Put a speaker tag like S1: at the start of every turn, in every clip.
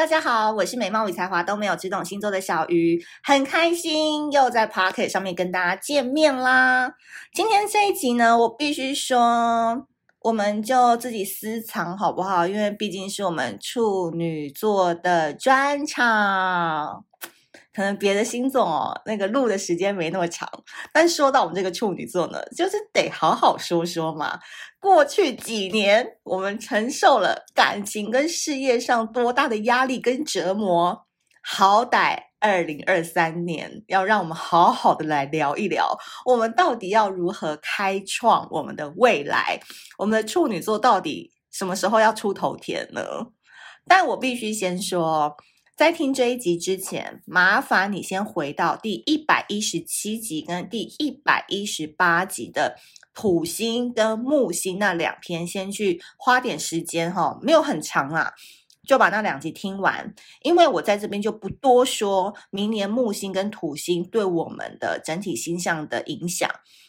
S1: 大家好，我是美貌与才华都没有，只懂星座的小鱼，很开心又在 Pocket 上面跟大家见面啦。今天这一集呢，我必须说，我们就自己私藏好不好？因为毕竟是我们处女座的专场。可能别的星座哦，那个录的时间没那么长，但说到我们这个处女座呢，就是得好好说说嘛。过去几年，我们承受了感情跟事业上多大的压力跟折磨，好歹二零二三年要让我们好好的来聊一聊，我们到底要如何开创我们的未来？我们的处女座到底什么时候要出头天呢？但我必须先说。在听这一集之前，麻烦你先回到第一百一十七集跟第一百一十八集的土星跟木星那两篇，先去花点时间哈，没有很长啊，就把那两集听完。因为我在这边就不多说明年木星跟土星对我们的整体星象的影响。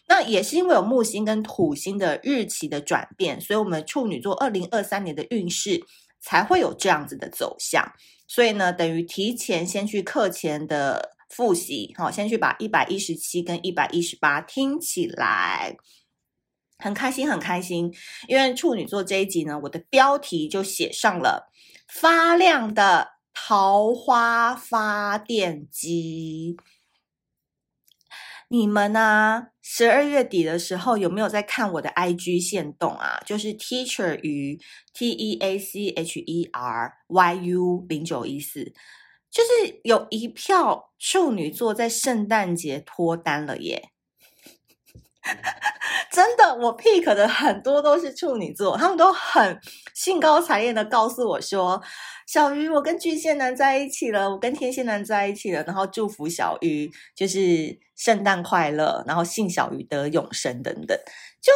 S1: 那也是因为有木星跟土星的日期的转变，所以我们处女座二零二三年的运势才会有这样子的走向。所以呢，等于提前先去课前的复习，好，先去把一百一十七跟一百一十八听起来，很开心，很开心。因为处女座这一集呢，我的标题就写上了“发亮的桃花发电机”。你们呢？十二月底的时候有没有在看我的 IG 限动啊？就是 Teacher 于 T E A C H E R Y U 零九一四，就是有一票处女座在圣诞节脱单了耶！真的，我 pick 的很多都是处女座，他们都很兴高采烈的告诉我说：“小鱼，我跟巨蟹男在一起了，我跟天蝎男在一起了。”然后祝福小鱼就是圣诞快乐，然后信小鱼得永生等等，就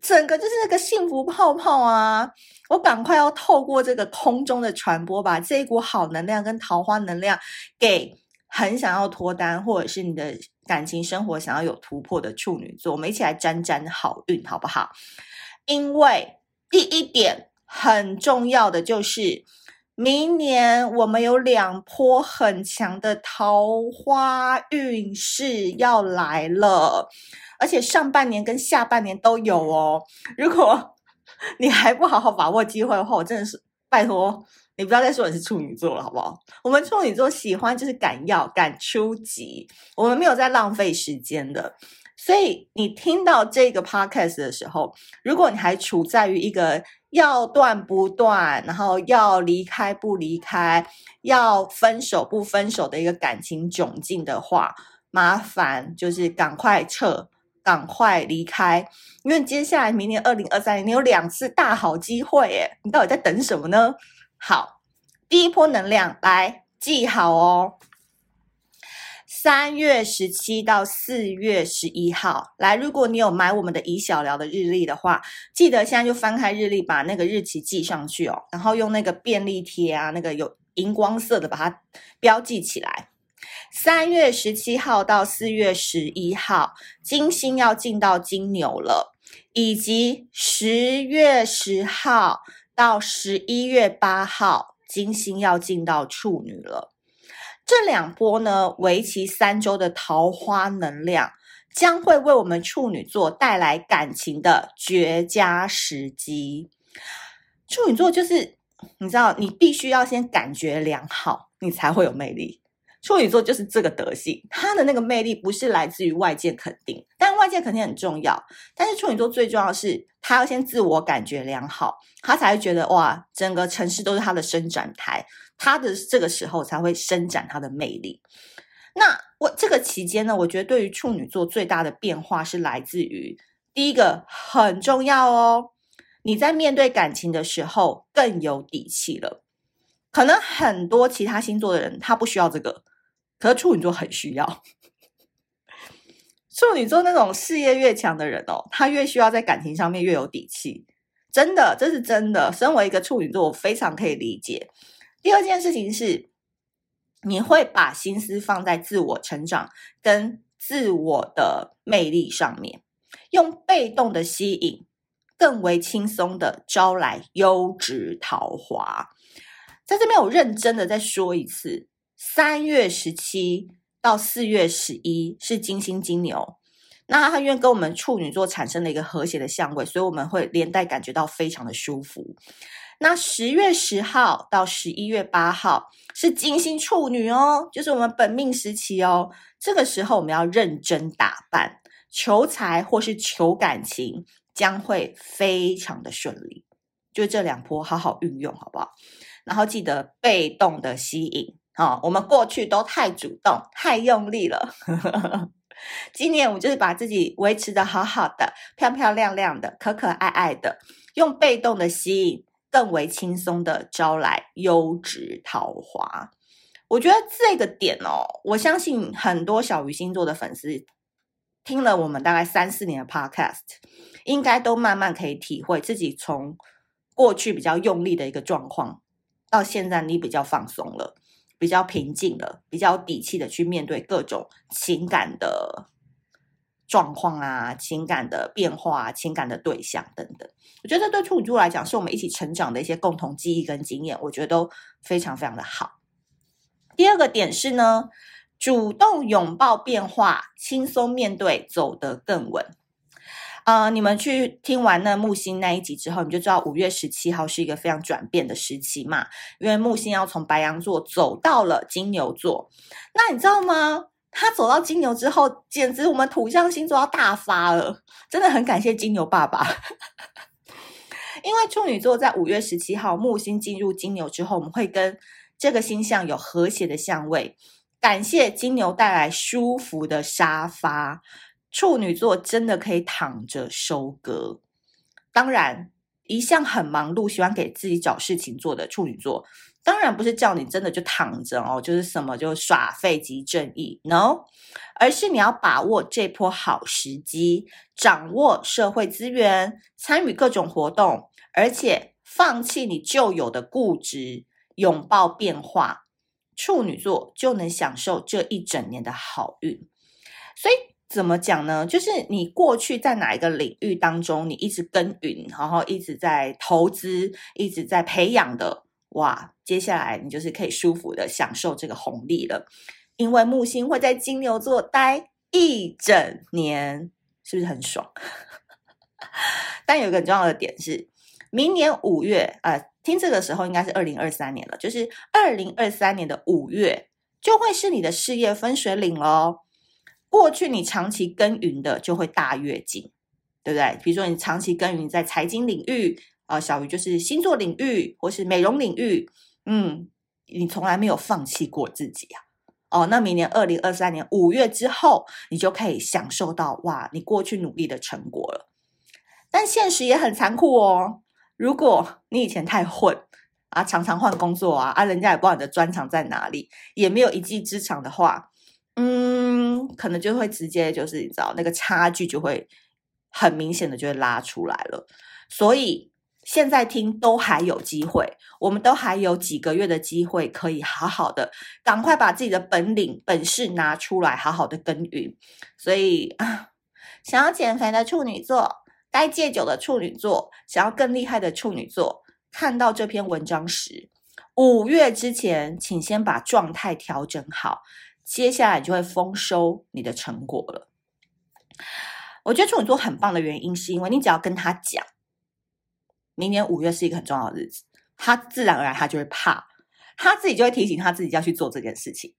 S1: 整个就是那个幸福泡泡啊！我赶快要透过这个空中的传播，把这一股好能量跟桃花能量给很想要脱单，或者是你的。感情生活想要有突破的处女座，我们一起来沾沾好运，好不好？因为第一点很重要的就是，明年我们有两波很强的桃花运势要来了，而且上半年跟下半年都有哦。如果 你还不好好把握机会的话，我真的是拜托。你不要再说你是处女座了，好不好？我们处女座喜欢就是敢要敢出击，我们没有在浪费时间的。所以你听到这个 podcast 的时候，如果你还处在于一个要断不断，然后要离开不离开，要分手不分手的一个感情窘境的话，麻烦就是赶快撤，赶快离开，因为接下来明年二零二三年你有两次大好机会，耶，你到底在等什么呢？好，第一波能量来记好哦。三月十七到四月十一号，来，如果你有买我们的以小聊的日历的话，记得现在就翻开日历，把那个日期记上去哦，然后用那个便利贴啊，那个有荧光色的，把它标记起来。三月十七号到四月十一号，金星要进到金牛了，以及十月十号。到十一月八号，金星要进到处女了。这两波呢，为期三周的桃花能量，将会为我们处女座带来感情的绝佳时机。处女座就是，你知道，你必须要先感觉良好，你才会有魅力。处女座就是这个德性，他的那个魅力不是来自于外界肯定，但外界肯定很重要。但是处女座最重要的是，他要先自我感觉良好，他才会觉得哇，整个城市都是他的伸展台，他的这个时候才会伸展他的魅力。那我这个期间呢，我觉得对于处女座最大的变化是来自于第一个很重要哦，你在面对感情的时候更有底气了。可能很多其他星座的人他不需要这个，可是处女座很需要。处女座那种事业越强的人哦，他越需要在感情上面越有底气。真的，这是真的。身为一个处女座，我非常可以理解。第二件事情是，你会把心思放在自我成长跟自我的魅力上面，用被动的吸引，更为轻松的招来优质桃花。在这边，我认真的再说一次：三月十七到四月十一是金星金牛。那它因为跟我们处女座产生了一个和谐的相位，所以我们会连带感觉到非常的舒服。那十月十号到十一月八号是金星处女哦，就是我们本命时期哦。这个时候我们要认真打扮，求财或是求感情将会非常的顺利。就这两波好好运用，好不好？然后记得被动的吸引、哦，我们过去都太主动、太用力了。今年我就是把自己维持的好好的，漂漂亮亮的，可可爱爱的，用被动的吸引，更为轻松的招来优质桃花。我觉得这个点哦，我相信很多小鱼星座的粉丝听了我们大概三四年的 Podcast，应该都慢慢可以体会自己从过去比较用力的一个状况，到现在你比较放松了。比较平静的，比较底气的去面对各种情感的状况啊，情感的变化啊，情感的对象等等。我觉得这对处女座来讲，是我们一起成长的一些共同记忆跟经验，我觉得都非常非常的好。第二个点是呢，主动拥抱变化，轻松面对，走得更稳。呃，你们去听完那木星那一集之后，你就知道五月十七号是一个非常转变的时期嘛，因为木星要从白羊座走到了金牛座。那你知道吗？他走到金牛之后，简直我们土象星座要大发了，真的很感谢金牛爸爸。因为处女座在五月十七号木星进入金牛之后，我们会跟这个星象有和谐的相位，感谢金牛带来舒服的沙发。处女座真的可以躺着收割。当然，一向很忙碌、喜欢给自己找事情做的处女座，当然不是叫你真的就躺着哦，就是什么就耍废及正义，no，而是你要把握这波好时机，掌握社会资源，参与各种活动，而且放弃你旧有的固执，拥抱变化，处女座就能享受这一整年的好运。所以。怎么讲呢？就是你过去在哪一个领域当中，你一直耕耘，然后一直在投资，一直在培养的，哇！接下来你就是可以舒服的享受这个红利了，因为木星会在金牛座待一整年，是不是很爽？但有一个很重要的点是，明年五月，呃，听这个时候应该是二零二三年了，就是二零二三年的五月，就会是你的事业分水岭喽。过去你长期耕耘的就会大跃进，对不对？比如说你长期耕耘在财经领域，啊、呃，小鱼就是星座领域或是美容领域，嗯，你从来没有放弃过自己啊。哦，那明年二零二三年五月之后，你就可以享受到哇，你过去努力的成果了。但现实也很残酷哦，如果你以前太混啊，常常换工作啊，啊，人家也不知道你的专长在哪里，也没有一技之长的话。嗯，可能就会直接就是你知道那个差距就会很明显的就会拉出来了，所以现在听都还有机会，我们都还有几个月的机会可以好好的赶快把自己的本领本事拿出来，好好的耕耘。所以啊，想要减肥的处女座，该戒酒的处女座，想要更厉害的处女座，看到这篇文章时，五月之前，请先把状态调整好。接下来就会丰收你的成果了。我觉得处女座很棒的原因，是因为你只要跟他讲，明年五月是一个很重要的日子，他自然而然他就会怕，他自己就会提醒他自己要去做这件事情。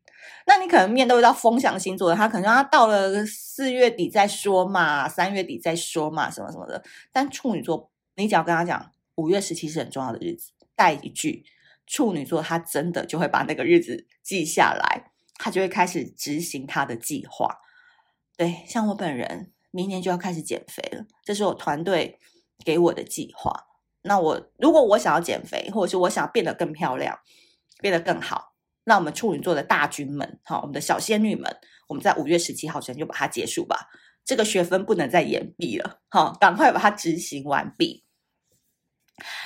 S1: 那你可能面对到风象星座的，他可能他到了四月底再说嘛，三月底再说嘛，什么什么的。但处女座，你只要跟他讲，五月十七是很重要的日子，带一句，处女座他真的就会把那个日子记下来。他就会开始执行他的计划。对，像我本人，明年就要开始减肥了，这是我团队给我的计划。那我如果我想要减肥，或者是我想要变得更漂亮，变得更好，那我们处女座的大军们，好，我们的小仙女们，我们在五月十七号前就把它结束吧。这个学分不能再延毕了，好，赶快把它执行完毕。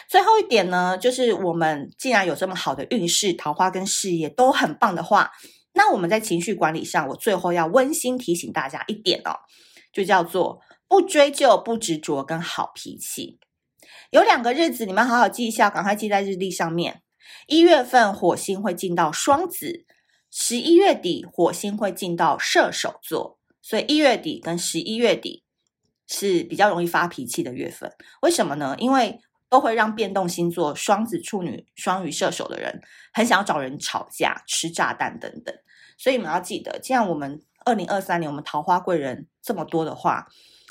S1: 最后一点呢，就是我们既然有这么好的运势，桃花跟事业都很棒的话，那我们在情绪管理上，我最后要温馨提醒大家一点哦，就叫做不追究、不执着跟好脾气。有两个日子，你们好好记一下，赶快记在日历上面。一月份火星会进到双子，十一月底火星会进到射手座，所以一月底跟十一月底是比较容易发脾气的月份。为什么呢？因为都会让变动星座双子、处女、双鱼、射手的人很想要找人吵架、吃炸弹等等。所以你们要记得，既然我们二零二三年我们桃花贵人这么多的话，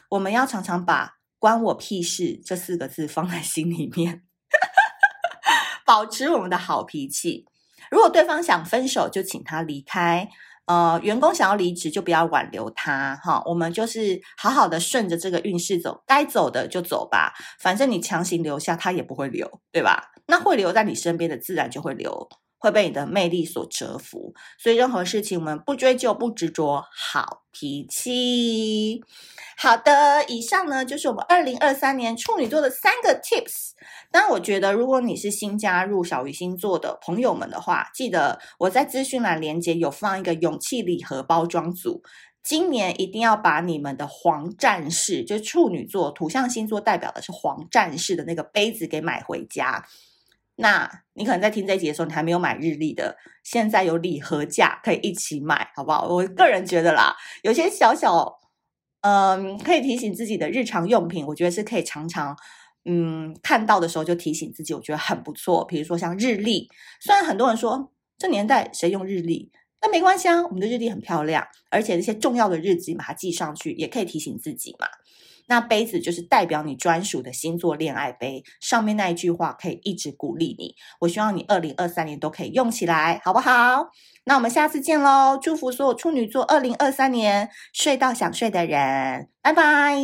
S1: 我们要常常把。关我屁事！这四个字放在心里面，保持我们的好脾气。如果对方想分手，就请他离开。呃，员工想要离职，就不要挽留他。哈，我们就是好好的顺着这个运势走，该走的就走吧。反正你强行留下，他也不会留，对吧？那会留在你身边的，自然就会留，会被你的魅力所折服。所以任何事情，我们不追究，不执着，好脾气。好的，以上呢就是我们二零二三年处女座的三个 tips。当然，我觉得如果你是新加入小鱼星座的朋友们的话，记得我在资讯栏连接有放一个勇气礼盒包装组。今年一定要把你们的黄战士，就是处女座土象星座代表的是黄战士的那个杯子给买回家。那你可能在听这一集的时候，你还没有买日历的，现在有礼盒价可以一起买，好不好？我个人觉得啦，有些小小。嗯，可以提醒自己的日常用品，我觉得是可以常常嗯看到的时候就提醒自己，我觉得很不错。比如说像日历，虽然很多人说这年代谁用日历，但没关系啊，我们的日历很漂亮，而且那些重要的日子把它记上去，也可以提醒自己嘛。那杯子就是代表你专属的星座恋爱杯，上面那一句话可以一直鼓励你。我希望你二零二三年都可以用起来，好不好？那我们下次见喽！祝福所有处女座二零二三年睡到想睡的人，拜拜。